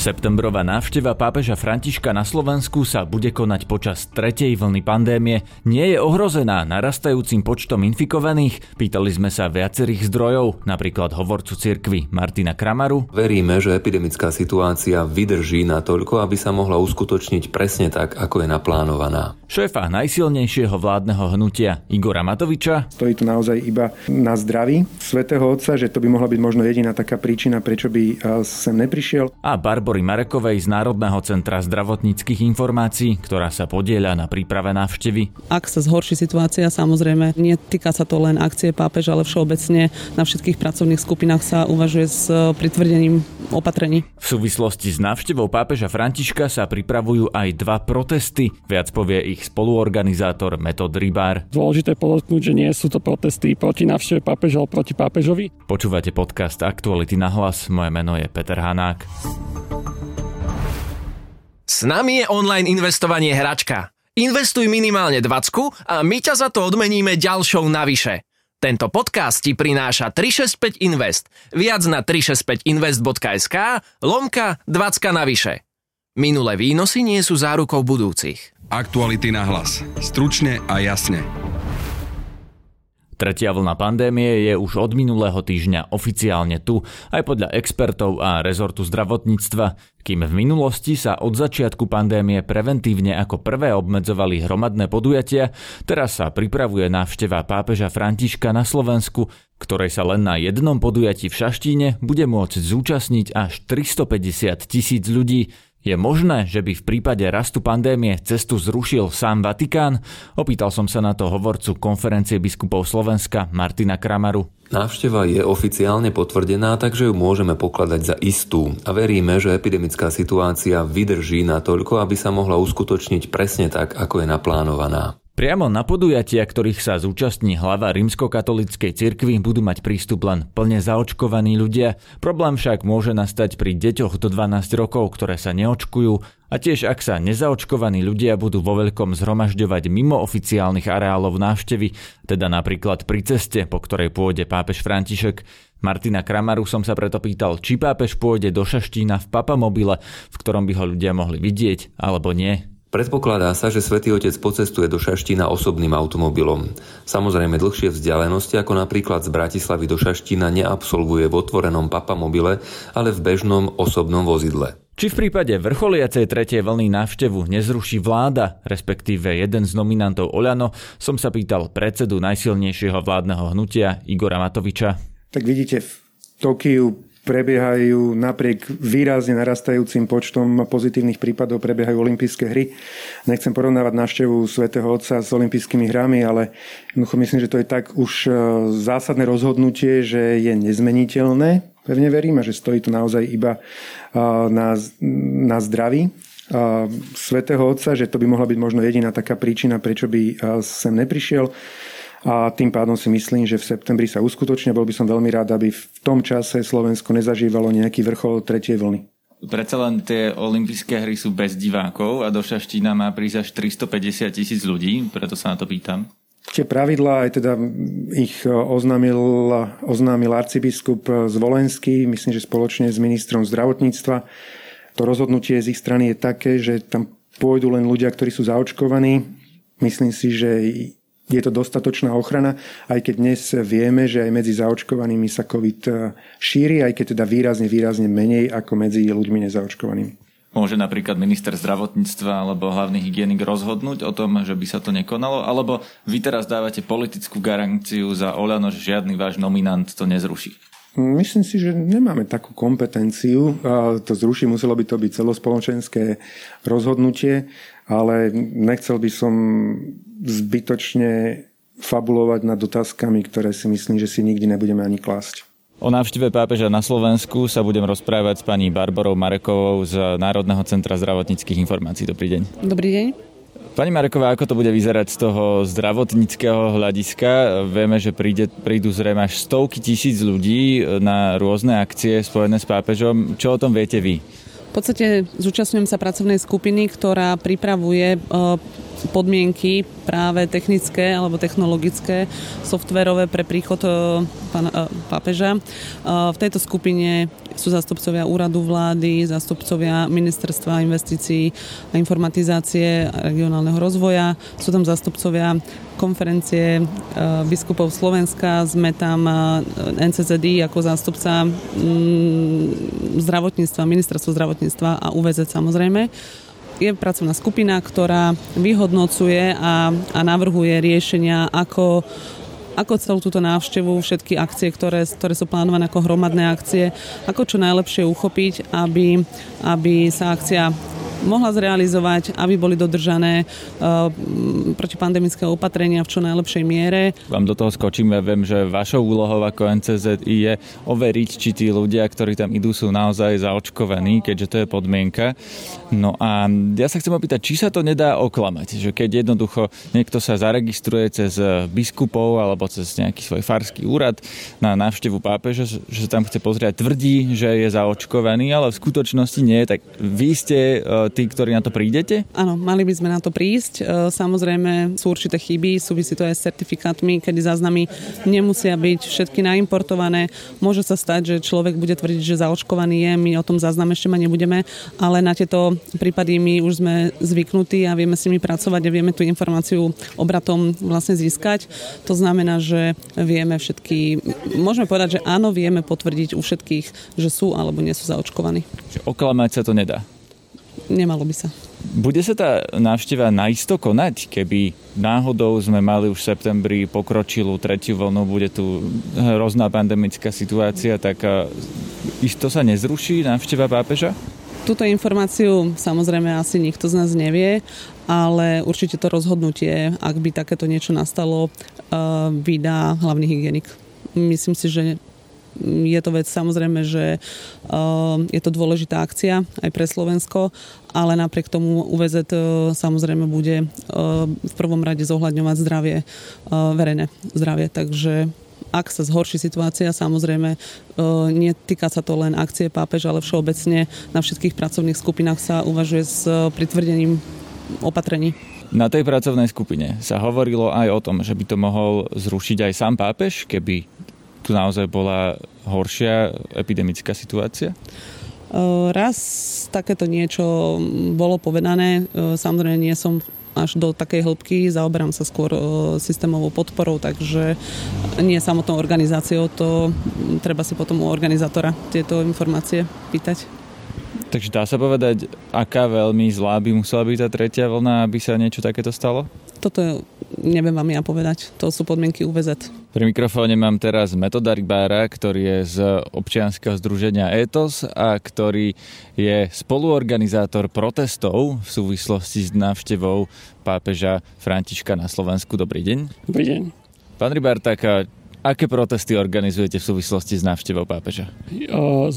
Septembrová návšteva pápeža Františka na Slovensku sa bude konať počas tretej vlny pandémie. Nie je ohrozená narastajúcim počtom infikovaných? Pýtali sme sa viacerých zdrojov, napríklad hovorcu cirkvy Martina Kramaru. Veríme, že epidemická situácia vydrží natoľko, aby sa mohla uskutočniť presne tak, ako je naplánovaná. Šéfa najsilnejšieho vládneho hnutia Igora Matoviča. Stojí to naozaj iba na zdraví svätého Otca, že to by mohla byť možno jediná taká príčina, prečo by sem neprišiel. A Barbo Barbory Marekovej z Národného centra zdravotníckých informácií, ktorá sa podieľa na príprave návštevy. Ak sa zhorší situácia, samozrejme, netýka sa to len akcie pápež, ale všeobecne na všetkých pracovných skupinách sa uvažuje s pritvrdením opatrení. V súvislosti s návštevou pápeža Františka sa pripravujú aj dva protesty. Viac povie ich spoluorganizátor Metod Rybár. Dôležité podotknúť, že nie sú to protesty proti návšteve pápeža, ale proti pápežovi. Počúvate podcast Aktuality na hlas. Moje meno je Peter Hanák. S nami je online investovanie hračka. Investuj minimálne 20 a my ťa za to odmeníme ďalšou navyše. Tento podcast ti prináša 365 Invest. Viac na 365invest.sk lomka 20 navyše. Minulé výnosy nie sú zárukou budúcich. Aktuality na hlas. Stručne a jasne. Tretia vlna pandémie je už od minulého týždňa oficiálne tu, aj podľa expertov a rezortu zdravotníctva, kým v minulosti sa od začiatku pandémie preventívne ako prvé obmedzovali hromadné podujatia, teraz sa pripravuje návšteva pápeža Františka na Slovensku, ktorej sa len na jednom podujatí v Šaštíne bude môcť zúčastniť až 350 tisíc ľudí, je možné, že by v prípade rastu pandémie cestu zrušil sám Vatikán? Opýtal som sa na to hovorcu konferencie biskupov Slovenska Martina Kramaru. Návšteva je oficiálne potvrdená, takže ju môžeme pokladať za istú a veríme, že epidemická situácia vydrží natoľko, aby sa mohla uskutočniť presne tak, ako je naplánovaná. Priamo na podujatia, ktorých sa zúčastní hlava rímskokatolíckej cirkvi, budú mať prístup len plne zaočkovaní ľudia. Problém však môže nastať pri deťoch do 12 rokov, ktoré sa neočkujú a tiež ak sa nezaočkovaní ľudia budú vo veľkom zhromažďovať mimo oficiálnych areálov návštevy, teda napríklad pri ceste, po ktorej pôjde pápež František. Martina Kramaru som sa preto pýtal, či pápež pôjde do Šaštína v papamobile, v ktorom by ho ľudia mohli vidieť, alebo nie. Predpokladá sa, že svätý Otec pocestuje do Šaštína osobným automobilom. Samozrejme dlhšie vzdialenosti ako napríklad z Bratislavy do Šaštína neabsolvuje v otvorenom papamobile, ale v bežnom osobnom vozidle. Či v prípade vrcholiacej tretej vlny návštevu nezruší vláda, respektíve jeden z nominantov Oľano, som sa pýtal predsedu najsilnejšieho vládneho hnutia Igora Matoviča. Tak vidíte, v Tokiu prebiehajú napriek výrazne narastajúcim počtom pozitívnych prípadov prebiehajú olympijské hry. Nechcem porovnávať návštevu svätého Otca s olympijskými hrami, ale myslím, že to je tak už e, zásadné rozhodnutie, že je nezmeniteľné. Pevne veríme, že stojí to naozaj iba e, na, na zdraví e, svätého Otca, že to by mohla byť možno jediná taká príčina, prečo by sem neprišiel a tým pádom si myslím, že v septembri sa uskutočne. Bol by som veľmi rád, aby v tom čase Slovensko nezažívalo nejaký vrchol tretej vlny. Predsa len tie olympijské hry sú bez divákov a do Šaštína má prísť až 350 tisíc ľudí, preto sa na to pýtam. Tie pravidlá, aj teda ich oznámil, oznámil arcibiskup Zvolenský, myslím, že spoločne s ministrom zdravotníctva. To rozhodnutie z ich strany je také, že tam pôjdu len ľudia, ktorí sú zaočkovaní. Myslím si, že je to dostatočná ochrana, aj keď dnes vieme, že aj medzi zaočkovanými sa COVID e, šíri, aj keď teda výrazne, výrazne menej ako medzi ľuďmi nezaočkovanými. Môže napríklad minister zdravotníctva alebo hlavný hygienik rozhodnúť o tom, že by sa to nekonalo? Alebo vy teraz dávate politickú garanciu za Oľano, že žiadny váš nominant to nezruší? Myslím si, že nemáme takú kompetenciu. To zruší, muselo by to byť celospoločenské rozhodnutie, ale nechcel by som zbytočne fabulovať nad otázkami, ktoré si myslím, že si nikdy nebudeme ani klásť. O návšteve pápeža na Slovensku sa budem rozprávať s pani Barborou Marekovou z Národného centra zdravotníckých informácií. Dobrý deň. Dobrý deň. Pani Mareková, ako to bude vyzerať z toho zdravotníckého hľadiska? Vieme, že príde, prídu zrejme až stovky tisíc ľudí na rôzne akcie spojené s pápežom. Čo o tom viete vy? V podstate zúčastňujem sa pracovnej skupiny, ktorá pripravuje e, podmienky práve technické alebo technologické, softverové pre príchod pána pápeža. V tejto skupine sú zastupcovia úradu vlády, zastupcovia ministerstva investícií a informatizácie a regionálneho rozvoja, sú tam zastupcovia konferencie biskupov Slovenska, sme tam NCZD ako zástupca mm, zdravotníctva, ministerstvo zdravotníctva a UVZ samozrejme je pracovná skupina, ktorá vyhodnocuje a, a navrhuje riešenia, ako ako celú túto návštevu, všetky akcie, ktoré, ktoré sú plánované ako hromadné akcie, ako čo najlepšie uchopiť, aby, aby sa akcia mohla zrealizovať, aby boli dodržané uh, protipandemické opatrenia v čo najlepšej miere. Vám do toho skočím, ja viem, že vašou úlohou ako NCZI je overiť, či tí ľudia, ktorí tam idú, sú naozaj zaočkovaní, keďže to je podmienka. No a ja sa chcem opýtať, či sa to nedá oklamať, že keď jednoducho niekto sa zaregistruje cez biskupov alebo cez nejaký svoj farský úrad na návštevu pápeža, že sa tam chce pozrieť, tvrdí, že je zaočkovaný, ale v skutočnosti nie, tak vy ste uh, tí, ktorí na to prídete? Áno, mali by sme na to prísť. E, samozrejme sú určité chyby, súvisí to aj s certifikátmi, kedy záznamy nemusia byť všetky naimportované. Môže sa stať, že človek bude tvrdiť, že zaočkovaný je, my o tom záznam ešte ma nebudeme, ale na tieto prípady my už sme zvyknutí a vieme s nimi pracovať a vieme tú informáciu obratom vlastne získať. To znamená, že vieme všetky, môžeme povedať, že áno, vieme potvrdiť u všetkých, že sú alebo nie sú zaočkovaní. Oklamať sa to nedá nemalo by sa. Bude sa tá návšteva naisto konať, keby náhodou sme mali už v septembri pokročilú tretiu vlnu, bude tu hrozná pandemická situácia, tak isto sa nezruší návšteva pápeža? Túto informáciu samozrejme asi nikto z nás nevie, ale určite to rozhodnutie, ak by takéto niečo nastalo, vydá hlavný hygienik. Myslím si, že je to vec samozrejme, že uh, je to dôležitá akcia aj pre Slovensko, ale napriek tomu UVZ uh, samozrejme bude uh, v prvom rade zohľadňovať zdravie, verejné zdravie. Takže ak sa zhorší situácia, samozrejme netýka sa to len akcie pápež, ale všeobecne na všetkých pracovných skupinách sa uvažuje s pritvrdením opatrení. Na tej pracovnej skupine sa hovorilo aj o tom, že by to mohol zrušiť aj sám pápež, keby tu naozaj bola horšia epidemická situácia? Raz takéto niečo bolo povedané. Samozrejme nie som až do takej hĺbky, zaoberám sa skôr systémovou podporou, takže nie samotnou organizáciou, to treba si potom u organizátora tieto informácie pýtať. Takže dá sa povedať, aká veľmi zlá by musela byť tá tretia vlna, aby sa niečo takéto stalo? Toto neviem vám ja povedať. To sú podmienky UVZ. Pri mikrofóne mám teraz Metoda Rybára, ktorý je z občianskeho združenia ETOS a ktorý je spoluorganizátor protestov v súvislosti s návštevou pápeža Františka na Slovensku. Dobrý deň. Dobrý deň. Pán Rybár, tak Aké protesty organizujete v súvislosti s návštevou pápeža?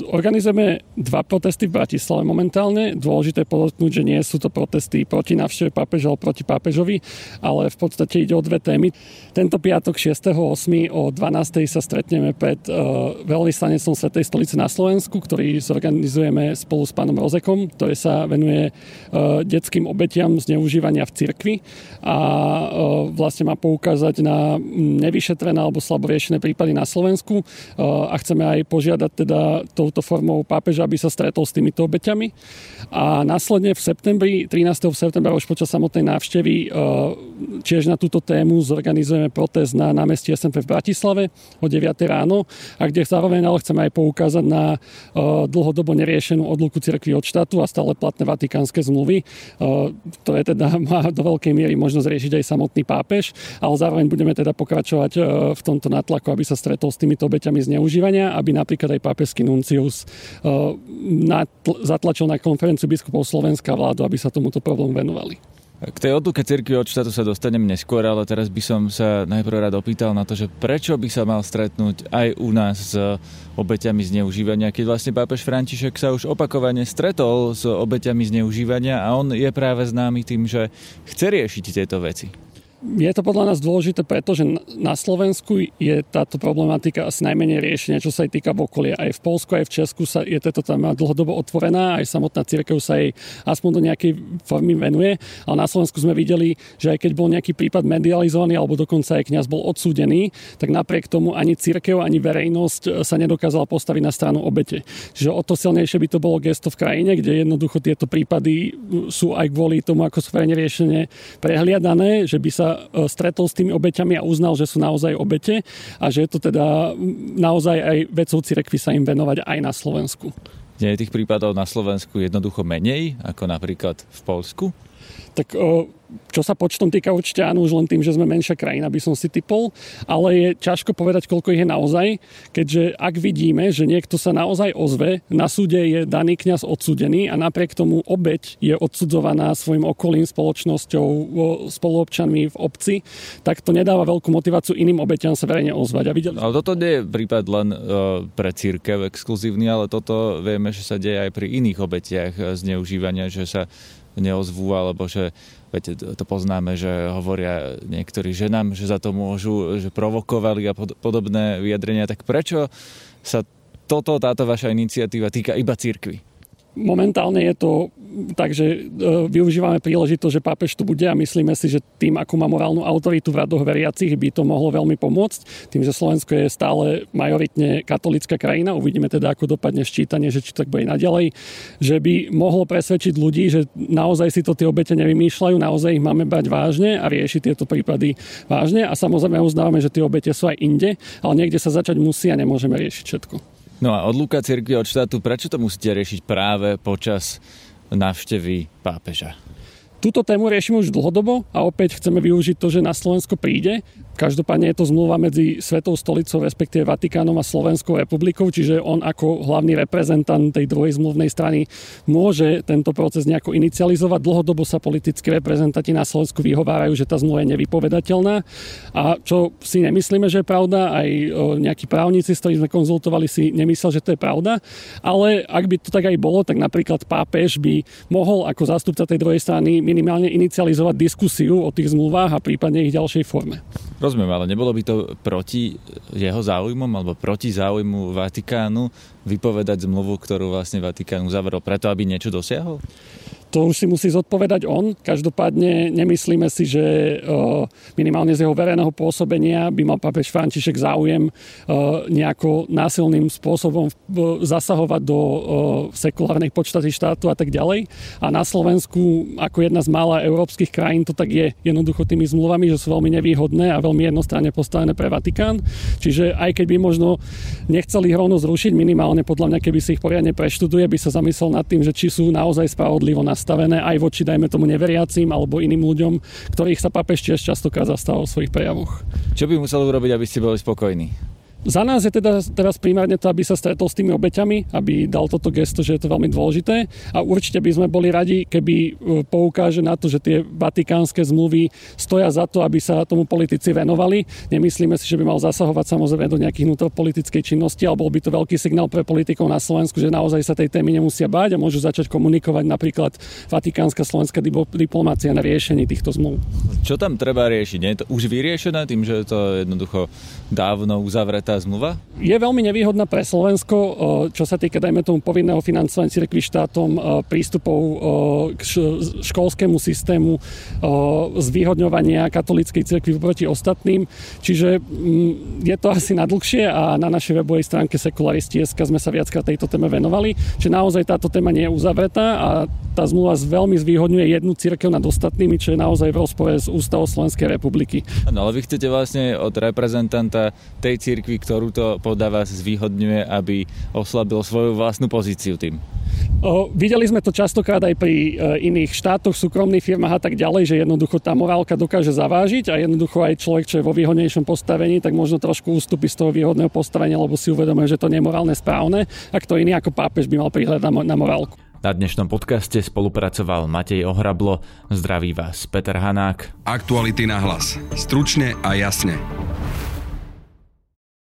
Organizujeme dva protesty v Bratislave momentálne. Dôležité podotknúť, že nie sú to protesty proti návšteve pápeža, ale proti pápežovi, ale v podstate ide o dve témy. Tento piatok 6.8. o 12.00 sa stretneme pred veľvyslanectvom Svetej stolice na Slovensku, ktorý zorganizujeme spolu s pánom Rozekom, ktorý sa venuje detským obetiam zneužívania v cirkvi a vlastne má poukázať na nevyšetrené alebo slabo riešené prípady na Slovensku eh, a chceme aj požiadať teda touto formou pápeža, aby sa stretol s týmito obeťami. A následne v septembri, 13. septembra už počas samotnej návštevy eh, tiež na túto tému zorganizujeme protest na námestí SMP v Bratislave o 9. ráno a kde zároveň ale chceme aj poukázať na eh, dlhodobo neriešenú odluku cirkvi od štátu a stále platné vatikánske zmluvy, ktoré teda má do veľkej miery možnosť riešiť aj samotný pápež, ale zároveň budeme teda pokračovať v tomto natlaku, aby sa stretol s týmito obeťami zneužívania, aby napríklad aj pápežský nuncius uh, zatlačil na konferenciu biskupov Slovenska vládu, aby sa tomuto problému venovali. K tej odluke cirkvi od štátu sa dostanem neskôr, ale teraz by som sa najprv rád opýtal na to, že prečo by sa mal stretnúť aj u nás s obeťami zneužívania, keď vlastne pápež František sa už opakovane stretol s obeťami zneužívania a on je práve známy tým, že chce riešiť tieto veci. Je to podľa nás dôležité, pretože na Slovensku je táto problematika asi najmenej riešenia, čo sa aj týka okolia. Aj v Polsku, aj v Česku sa je táto téma dlhodobo otvorená, aj samotná církev sa jej aspoň do nejakej formy venuje. Ale na Slovensku sme videli, že aj keď bol nejaký prípad medializovaný, alebo dokonca aj kňaz bol odsúdený, tak napriek tomu ani církev, ani verejnosť sa nedokázala postaviť na stranu obete. Čiže o to silnejšie by to bolo gesto v krajine, kde jednoducho tieto prípady sú aj kvôli tomu, ako sú riešenie prehliadané, že by sa E, stretol s tými obeťami a uznal, že sú naozaj obete a že je to teda naozaj aj vecou cirkvi sa im venovať aj na Slovensku. Je tých prípadov na Slovensku jednoducho menej ako napríklad v Polsku? Tak čo sa počtom týka určite áno, už len tým, že sme menšia krajina, by som si typol, ale je ťažko povedať, koľko ich je naozaj, keďže ak vidíme, že niekto sa naozaj ozve, na súde je daný kňaz odsudený a napriek tomu obeď je odsudzovaná svojim okolím, spoločnosťou, spoluobčanmi v obci, tak to nedáva veľkú motiváciu iným obeťam sa verejne ozvať. A videli... Ale toto nie je prípad len uh, pre církev exkluzívny, ale toto vieme, že sa deje aj pri iných obetiach zneužívania, že sa neozvú, alebo že veď to poznáme, že hovoria niektorí ženám, že za to môžu, že provokovali a podobné vyjadrenia. Tak prečo sa toto, táto vaša iniciatíva týka iba církvy? Momentálne je to tak, že e, využívame príležitosť, že pápež tu bude a myslíme si, že tým, ako má morálnu autoritu v radoch veriacich, by to mohlo veľmi pomôcť. Tým, že Slovensko je stále majoritne katolická krajina, uvidíme teda, ako dopadne ščítanie, že či tak bude naďalej, že by mohlo presvedčiť ľudí, že naozaj si to tie obete nevymýšľajú, naozaj ich máme brať vážne a riešiť tieto prípady vážne. A samozrejme uznávame, že tie obete sú aj inde, ale niekde sa začať musí a nemôžeme riešiť všetko. No a odlúka cirkvi od štátu, prečo to musíte riešiť práve počas návštevy pápeža? Túto tému riešime už dlhodobo a opäť chceme využiť to, že na Slovensko príde. Každopádne je to zmluva medzi Svetou stolicou, respektíve Vatikánom a Slovenskou republikou, čiže on ako hlavný reprezentant tej druhej zmluvnej strany môže tento proces nejako inicializovať. Dlhodobo sa politickí reprezentanti na Slovensku vyhovárajú, že tá zmluva je nevypovedateľná. A čo si nemyslíme, že je pravda, aj nejakí právnici, s ktorými sme konzultovali, si nemyslel, že to je pravda. Ale ak by to tak aj bolo, tak napríklad pápež by mohol ako zástupca tej druhej strany minimálne inicializovať diskusiu o tých zmluvách a prípadne ich ďalšej forme. Rozumiem, ale nebolo by to proti jeho záujmom alebo proti záujmu Vatikánu vypovedať zmluvu, ktorú vlastne Vatikán uzavrel preto, aby niečo dosiahol? To už si musí zodpovedať on. Každopádne nemyslíme si, že minimálne z jeho verejného pôsobenia by mal papež František záujem nejako násilným spôsobom zasahovať do sekulárnej počtaty štátu a tak ďalej. A na Slovensku, ako jedna z mála európskych krajín, to tak je jednoducho tými zmluvami, že sú veľmi nevýhodné a veľmi jednostranne postavené pre Vatikán. Čiže aj keď by možno nechceli ich zrušiť, minimálne podľa mňa, keby si ich poriadne preštuduje, by sa zamyslel nad tým, že či sú naozaj spravodlivo nastavené nastavené aj voči, dajme tomu, neveriacím alebo iným ľuďom, ktorých sa papež tiež častokrát zastával v svojich prejavoch. Čo by musel urobiť, aby ste boli spokojní? Za nás je teda teraz primárne to, aby sa stretol s tými obeťami, aby dal toto gesto, že je to veľmi dôležité. A určite by sme boli radi, keby e, poukáže na to, že tie vatikánske zmluvy stoja za to, aby sa tomu politici venovali. Nemyslíme si, že by mal zasahovať samozrejme do nejakých politickej činnosti, ale bol by to veľký signál pre politikov na Slovensku, že naozaj sa tej témy nemusia báť a môžu začať komunikovať napríklad vatikánska slovenská diplomácia na riešení týchto zmluv. Čo tam treba riešiť? Nie je to už vyriešené tým, že je to jednoducho dávno uzavreté tá zmluva? Je veľmi nevýhodná pre Slovensko, čo sa týka, dajme tomu, povinného financovania cirkvi štátom, prístupov k školskému systému, zvýhodňovania katolíckej cirkvi proti ostatným. Čiže mm, je to asi nadlhšie a na našej webovej stránke Sekularisti.sk sme sa viackrát tejto téme venovali, že naozaj táto téma nie je uzavretá a tá zmluva veľmi zvýhodňuje jednu cirkev nad ostatnými, čo je naozaj v rozpore s ústavou Slovenskej republiky. No ale vy chcete vlastne od reprezentanta tej cirkvi, ktorú to podľa vás zvýhodňuje, aby oslabil svoju vlastnú pozíciu tým? O, videli sme to častokrát aj pri e, iných štátoch, súkromných firmách a tak ďalej, že jednoducho tá morálka dokáže zavážiť a jednoducho aj človek, čo je vo výhodnejšom postavení, tak možno trošku ústupy z toho výhodného postavenia, lebo si uvedomuje, že to nie je morálne správne a kto iný ako pápež by mal prihľadať na morálku. Na dnešnom podcaste spolupracoval Matej Ohrablo. Zdraví vás Peter Hanák. Aktuality na hlas. Stručne a jasne.